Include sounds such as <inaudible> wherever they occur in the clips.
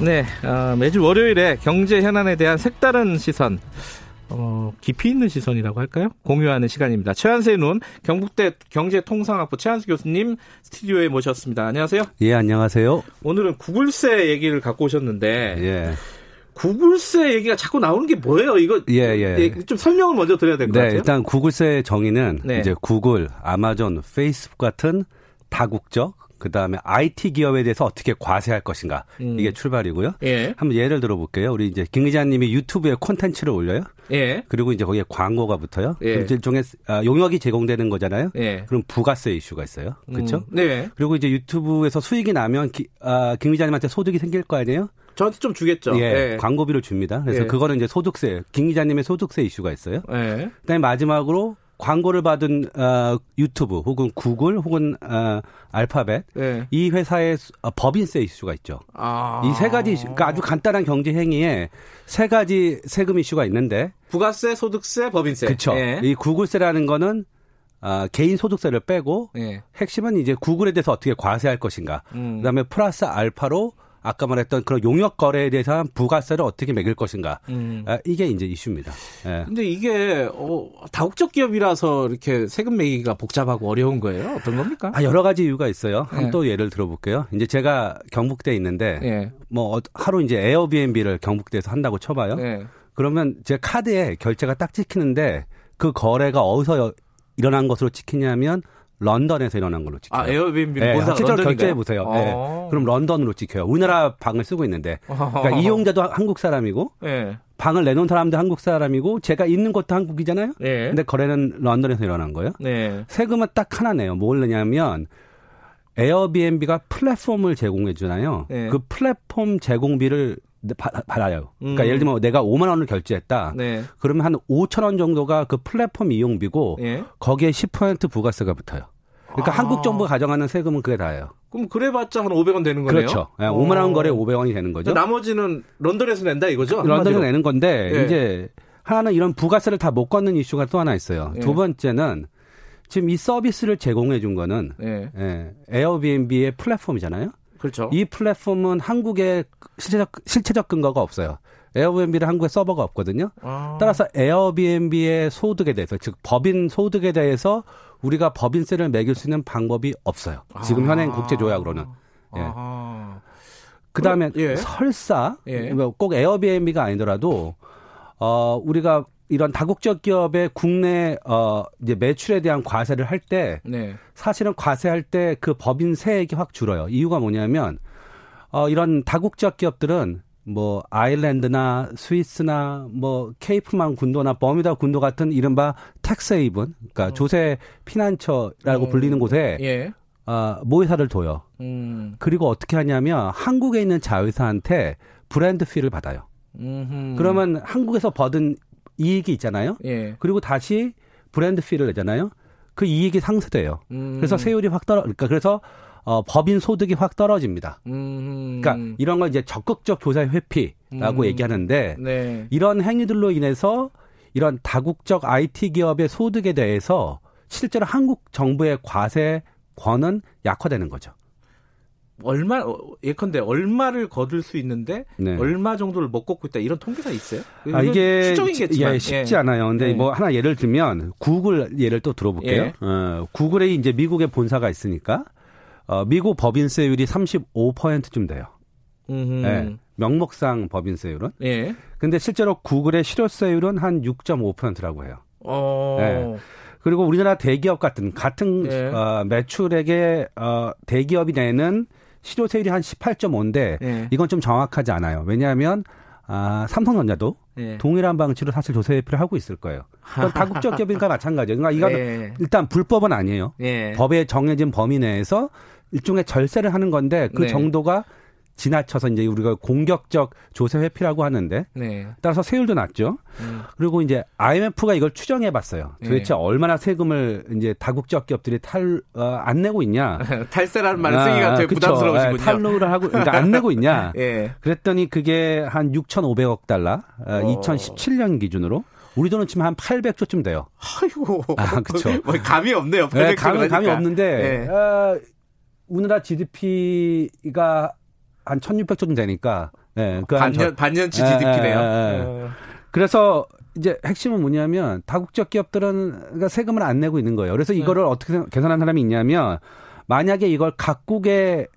네, 어, 매주 월요일에 경제 현안에 대한 색다른 시선, 어, 깊이 있는 시선이라고 할까요? 공유하는 시간입니다. 최한수의 눈, 경북대 경제통상학부 최한수 교수님 스튜디오에 모셨습니다. 안녕하세요. 예, 안녕하세요. 오늘은 구글세 얘기를 갖고 오셨는데, 예. 구글세 얘기가 자꾸 나오는 게 뭐예요? 이거 예, 예. 좀 설명을 먼저 드려야 될것 네, 같아요. 일단 구글세 정의는 네. 이제 구글, 아마존, 페이스북 같은 다국적 그 다음에 IT 기업에 대해서 어떻게 과세할 것인가 음. 이게 출발이고요. 예, 한번 예를 들어볼게요. 우리 이제 김 기자님이 유튜브에 콘텐츠를 올려요. 예, 그리고 이제 거기에 광고가 붙어요. 예. 일종의 아, 용역이 제공되는 거잖아요. 예. 그럼 부가세 이슈가 있어요. 그렇죠? 음, 네. 그리고 이제 유튜브에서 수익이 나면 기, 아, 김 기자님한테 소득이 생길 거 아니에요? 저한테 좀 주겠죠. 예, 광고비를 줍니다. 그래서 예. 그거는 이제 소득세, 김 기자님의 소득세 이슈가 있어요. 예. 그다음에 마지막으로 광고를 받은 어, 유튜브 혹은 구글 혹은 어, 알파벳 예. 이 회사의 수- 어, 법인세 이슈가 있죠. 아. 이세 가지 그러니까 아주 간단한 경제 행위에 세 가지 세금 이슈가 있는데 부가세, 소득세, 법인세. 그렇죠. 예. 이 구글세라는 거는 아, 개인 소득세를 빼고 예. 핵심은 이제 구글에 대해서 어떻게 과세할 것인가. 음. 그다음에 플러스 알파로 아까 말했던 그런 용역 거래에 대해서 부가세를 어떻게 매길 것인가. 음. 아, 이게 이제 이슈입니다. 예. 근데 이게 어, 다국적 기업이라서 이렇게 세금 매기가 복잡하고 어려운 거예요? 어떤 겁니까? 아, 여러 가지 이유가 있어요. 예. 한번 또 예를 들어볼게요. 이제 제가 경북대에 있는데, 예. 뭐, 어- 하루 이제 에어비앤비를 경북대에서 한다고 쳐봐요. 예. 그러면 제 카드에 결제가 딱 찍히는데, 그 거래가 어디서 여- 일어난 것으로 찍히냐면, 런던에서 일어난 걸로 찍혀요. 아 에어비앤비는 예, 본사가 실제로? 결제해 보세요. 어. 그럼 런던으로 찍혀요. 우리나라 방을 쓰고 있는데, 그러니까 <laughs> 이용자도 한국 사람이고, 예. 방을 내놓은 사람도 한국 사람이고, 제가 있는 곳도 한국이잖아요. 예. 근데 거래는 런던에서 일어난 거예요. 네. 세금은 딱 하나 네요. 뭘 내냐면 에어비앤비가 플랫폼을 제공해 주잖아요. 네. 그 플랫폼 제공비를 바- 받아요. 그러니까 음. 예를 들면 내가 5만 원을 결제했다. 네. 그러면 한 5천 원 정도가 그 플랫폼 이용비고 예. 거기에 10% 부가세가 붙어요. 그러니까 아. 한국 정부가 가져가는 세금은 그게 다예요. 그럼 그래봤자 한 500원 되는 거네요. 그렇죠. 예, 5만 원 어. 거래 500원이 되는 거죠. 나머지는 런던에서 낸다 이거죠? 런던에서. 내는 건데 예. 이제 하나는 이런 부가세를 다 못 걷는 이슈가 또 하나 있어요. 예. 두 번째는 지금 이 서비스를 제공해 준 거는 예. 예, 에어비앤비의 플랫폼이잖아요. 그렇죠. 이 플랫폼은 한국에 실체적, 실체적 근거가 없어요. 에어비앤비는 한국에 서버가 없거든요. 아. 따라서 에어비앤비의 소득에 대해서, 즉 법인 소득에 대해서 우리가 법인세를 매길 수 있는 방법이 없어요. 지금 아. 현행 국제 조약으로는. 예. 아하. 그 다음에 그럼, 예. 설사 예. 뭐꼭 에어비앤비가 아니더라도 어 우리가 이런 다국적 기업의 국내 어 이제 매출에 대한 과세를 할때 네. 사실은 과세할 때 그 법인 세액이 확 줄어요. 이유가 뭐냐면 어 이런 다국적 기업들은 뭐 아일랜드나 스위스나 뭐 케이만 군도나 버뮤다 군도 같은 이른바 tax haven 그러니까 조세 피난처라고 음. 불리는 곳에 예. 어 모회사를 둬요. 음. 그리고 어떻게 하냐면 한국에 있는 자회사한테 브랜드 fee를 받아요. 음흠. 그러면 한국에서 받은 이익이 있잖아요. 예. 그리고 다시 브랜드 fee를 내잖아요. 그 이익이 상쇄돼요. 음. 그래서 세율이 확 떨어. 그러니까 그래서 어, 법인 소득이 확 떨어집니다. 음. 그러니까 이런 걸 이제 적극적 조세 회피라고 음. 얘기하는데 네. 이런 행위들로 인해서 이런 다국적 IT 기업의 소득에 대해서 실제로 한국 정부의 과세권은 약화되는 거죠. 얼마 어, 예컨대 얼마를 거둘 수 있는데 네. 얼마 정도를 못 걷고 있다 이런 통계가 있어요? 아, 이게 추정이겠지만 예, 쉽지 예. 않아요. 근데 예. 뭐 하나 예를 들면 구글 예를 또 들어볼게요. 예. 어, 구글에 이제 미국에 본사가 있으니까 어, 미국 법인세율이 35%쯤 돼요. 음흠. 예, 명목상 법인세율은. 예. 근데 실제로 구글의 실효세율은 한 6.5%라고 해요. 어. 예. 그리고 우리나라 대기업 같은 같은 예. 어, 매출액의 어, 대기업이 내는 실효세율이 한 18.5인데 예. 이건 좀 정확하지 않아요. 왜냐하면 아, 삼성전자도 예. 동일한 방식으로 사실 조세 회피를 하고 있을 거예요. 그건 <laughs> 다국적 기업이니까 마찬가지예요. 그러니까 이거는 예. 일단 불법은 아니에요. 예. 법에 정해진 범위 내에서 일종의 절세를 하는 건데 그 네. 정도가 지나쳐서 이제 우리가 공격적 조세 회피라고 하는데 네. 따라서 세율도 낮죠. 음. 그리고 이제 IMF가 이걸 추정해 봤어요. 도대체 네. 얼마나 세금을 이제 다국적 기업들이 탈, 어, 안 내고 있냐. <laughs> 탈세라는 말을 쓰기가 되게 그쵸. 부담스러우시군요. 예, 탈루를 하고, 그러니까 안 내고 있냐. <laughs> 예. 그랬더니 그게 한 6,500억 달러, 어, 어. 2017년 기준으로. 우리 돈은 치면 한 800조쯤 돼요. 아이고. 아, 그쵸. <laughs> 뭐 감이 없네요. 네, 800 감이, 감이 그러니까. 없는데, 예. 어, 우리나라 GDP가 한 1,600조 좀 되니까, 예, 그한 반년 반년치 예, GDP네요. 예, 예, 예. 그래서 이제 핵심은 뭐냐면 다국적 기업들은 그러니까 세금을 안 내고 있는 거예요. 그래서 이거를 어떻게 생- 계산한 사람이 있냐면 만약에 이걸 각국의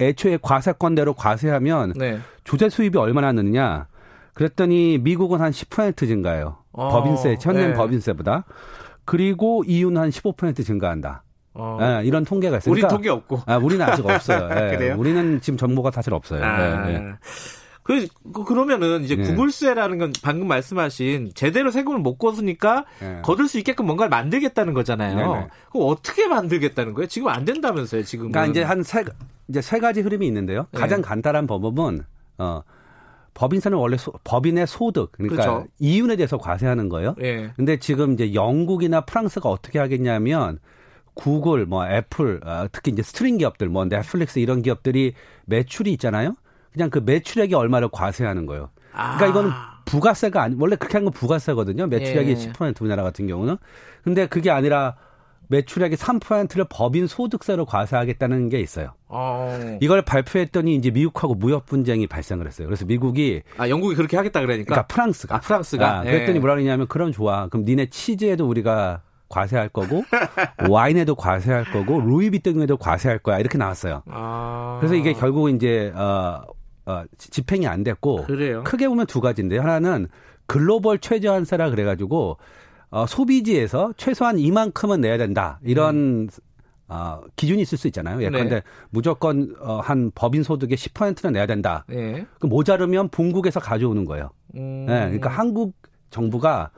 애초에 과세권대로 과세하면 네. 조세 수입이 얼마나 느느냐? 그랬더니 미국은 한 10% 증가해요. 어, 법인세, 천년 네. 법인세보다. 그리고 EU는 한 15% 증가한다. 어. 예, 이런 통계가 있어요. 우리 그러니까- 통계 없고. 아, 우리는 아직 없어요. <laughs> 예, 그래요? 우리는 지금 정보가 사실 없어요. 아. 예, 예. 그, 그- 그러면은 이제 네. 구글세라는 건 방금 말씀하신 제대로 세금을 못 거두니까 예. 거둘 수 있게끔 뭔가를 만들겠다는 거잖아요. 그럼 어떻게 만들겠다는 거예요? 지금 안 된다면서요, 지금. 그러니까 이제 한 세 이제 세 가지 흐름이 있는데요. 네. 가장 간단한 방법은 어 법인세는 원래 소- 법인의 소득 그러니까 그렇죠. 이윤에 대해서 과세하는 거예요. 예. 근데 지금 이제 영국이나 프랑스가 어떻게 하겠냐면 구글, 뭐 애플, 아, 특히 이제 스트링 기업들, 뭐 넷플릭스 이런 기업들이 매출이 있잖아요. 그냥 그 매출액의 얼마를 과세하는 거예요. 그러니까 아. 이거는 부가세가 아니 원래 그렇게 한건 부가세거든요. 매출액의 예. 10% 우리나라 같은 경우는. 근데 그게 아니라 매출액의 3%를 법인 소득세로 과세하겠다는 게 있어요. 어. 이걸 발표했더니 이제 미국하고 무역 분쟁이 발생을 했어요. 그래서 미국이 아, 영국이 그렇게 하겠다 그러니까. 그러니까 프랑스가 아, 프랑스가? 아, 그랬더니 예. 뭐라 그러냐면 그럼 좋아. 그럼 니네 치즈에도 우리가 과세할 거고 <laughs> 와인에도 과세할 거고 루이비통에도 과세할 거야. 이렇게 나왔어요. 아. 그래서 이게 결국 이제 어, 어, 지- 집행이 안 됐고 그래요. 크게 보면 두 가지인데 하나는 글로벌 최저한세라 그래가지고 어, 소비지에서 최소한 이만큼은 내야 된다 이런 어, 기준이 있을 수 있잖아요. 예컨대 네. 무조건 어, 한 법인 소득의 10%는 내야 된다. 예. 그 모자르면 본국에서 가져오는 거예요. 음. 예, 그러니까 한국 정부가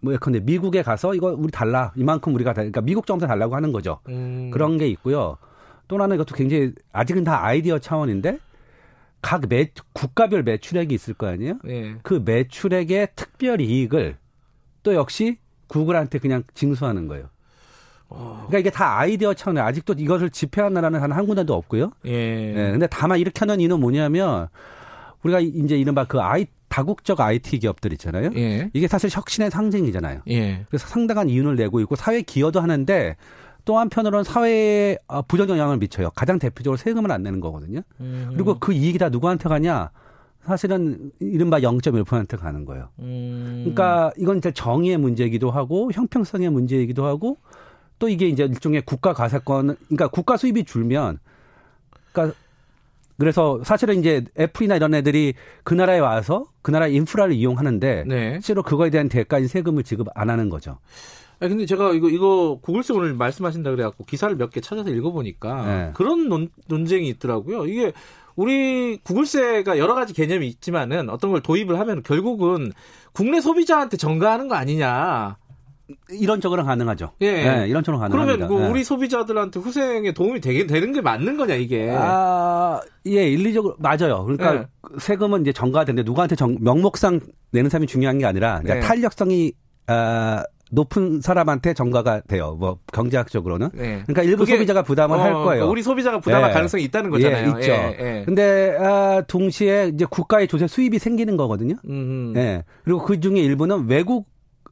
뭐 예컨대 미국에 가서 이거 우리 달라 이만큼 우리가 달- 그러니까 미국 정부에 달라고 하는 거죠. 음. 그런 게 있고요. 또 하나 이것도 굉장히 아직은 다 아이디어 차원인데 각 매, 국가별 매출액이 있을 거 아니에요? 예. 그 매출액의 특별 이익을 또 역시 구글한테 그냥 징수하는 거예요. 그러니까 이게 다 아이디어 차원에 아직도 이것을 집행한 나라는 한 한 군데도 없고요. 예. 예. 근데 다만 이렇게 하는 이유는 뭐냐면 우리가 이제 이른바 그 아이 다국적 IT 기업들 있잖아요. 예. 이게 사실 혁신의 상징이잖아요. 예. 그래서 상당한 이윤을 내고 있고 사회 기여도 하는데 또 한편으로는 사회에 어, 부정 영향을 미쳐요. 가장 대표적으로 세금을 안 내는 거거든요. 음. 그리고 그 이익이 다 누구한테 가냐? 사실은 이른바 0.1% 가는 거예요. 음. 그러니까 이건 이제 정의의 문제이기도 하고 형평성의 문제이기도 하고 또 이게 이제 일종의 국가 가세권, 그러니까 국가 수입이 줄면, 그러니까 그래서 사실은 이제 애플이나 이런 애들이 그 나라에 와서 그 나라 인프라를 이용하는데 네. 실제로 그거에 대한 대가인 세금을 지급 안 하는 거죠. 아 근데 제가 이거 이거 구글세 오늘 말씀하신다 그래갖고 기사를 몇 개 찾아서 읽어보니까 네. 그런 논, 논쟁이 있더라고요. 이게 우리 구글세가 여러 가지 개념이 있지만은 어떤 걸 도입을 하면 결국은 국내 소비자한테 전가하는 거 아니냐. 이런 쪽으로 가능하죠. 예. 네, 이런 쪽으로 가능합니다. 그러면 그 예. 우리 소비자들한테 후생에 도움이 되게 되는 게 맞는 거냐 이게. 아, 예, 일리적으로 맞아요. 그러니까 네. 세금은 이제 전가가 되는데 누구한테 정, 명목상 내는 사람이 중요한 게 아니라 이제 네. 탄력성이 아, 높은 사람한테 전가가 돼요. 뭐 경제학적으로는. 네. 그러니까 일부 소비자가 부담을 할 어, 거예요. 그러니까 우리 소비자가 부담할 예. 가능성이 있다는 거잖아요. 예, 있죠. 예, 예. 근데 아, 동시에 이제 국가의 조세 수입이 생기는 거거든요. 음, 예. 그리고 그 중에 일부는 외국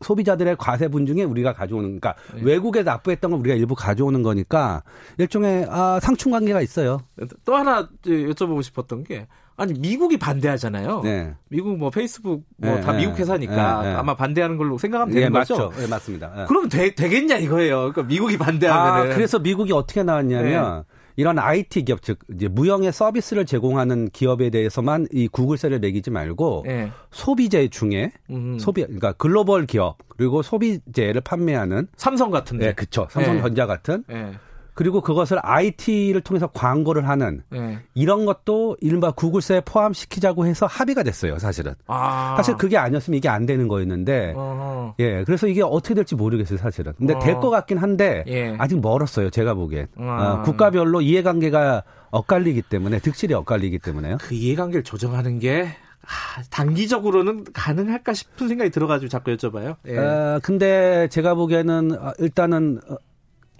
소비자들의 과세 분 중에 우리가 가져오는 그러니까 예. 외국에 납부했던 걸 우리가 일부 가져오는 거니까 일종의 아, 상충 관계가 있어요. 또 하나 여쭤보고 싶었던 게 아니 미국이 반대하잖아요. 네. 미국 뭐 페이스북 뭐 네, 다 네, 미국 회사니까 네, 네. 아마 반대하는 걸로 생각하면 되는 예, 거죠. 맞죠. 예, 맞습니다. 예. 그럼 되, 되겠냐 이거예요. 그러니까 미국이 아, 반대하면은 그래서 미국이 어떻게 나왔냐면 이런 IT 기업 즉 이제 무형의 서비스를 제공하는 기업에 대해서만 이 구글세를 매기지 말고 예. 소비재 중에 음. 소비 그러니까 글로벌 기업 그리고 소비재를 판매하는 삼성 같은데. 네, 그쵸. 삼성전자 같은 예. 그리고 그것을 IT를 통해서 광고를 하는 네. 이런 것도 이른바 구글사에 포함시키자고 해서 합의가 됐어요, 사실은. 아. 사실 그게 아니었으면 이게 안 되는 거였는데, 어허. 예, 그래서 이게 어떻게 될지 모르겠어요, 사실은. 근데 어. 될것 같긴 한데, 예. 아직 멀었어요, 제가 보기엔. 아. 어, 국가별로 이해관계가 엇갈리기 때문에, 득실이 엇갈리기 때문에요. 그 이해관계를 조정하는 게 아, 단기적으로는 가능할까 싶은 생각이 들어가지고 자꾸 여쭤봐요. 예. 어, 근데 제가 보기에는, 어, 일단은, 어,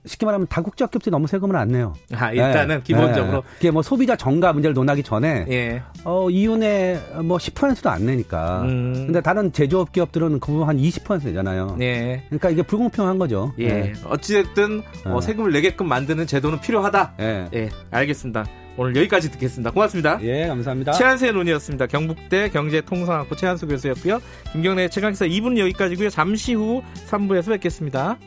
쉽게 말하면 다국적 기업들이 너무 세금을 안 내요. 아, 일단은 예, 기본적으로 예. 그게 뭐 소비자 정가 문제를 논하기 전에, 예. 어, 이윤의 뭐 10%도 안 내니까. 음. 근데 다른 제조업 기업들은 그 부분 한 20% 내잖아요. 예. 그러니까 이게 불공평한 거죠. 예. 어찌됐든 어, 어. 세금을 내게끔 만드는 제도는 필요하다. 예. 예. 알겠습니다. 오늘 여기까지 듣겠습니다. 고맙습니다. 예, 감사합니다. 최한수의 논의였습니다. 경북대 경제통상학부 최한수 교수였고요. 김경래 최강기사 2분 여기까지고요. 잠시 후 3부에서 뵙겠습니다.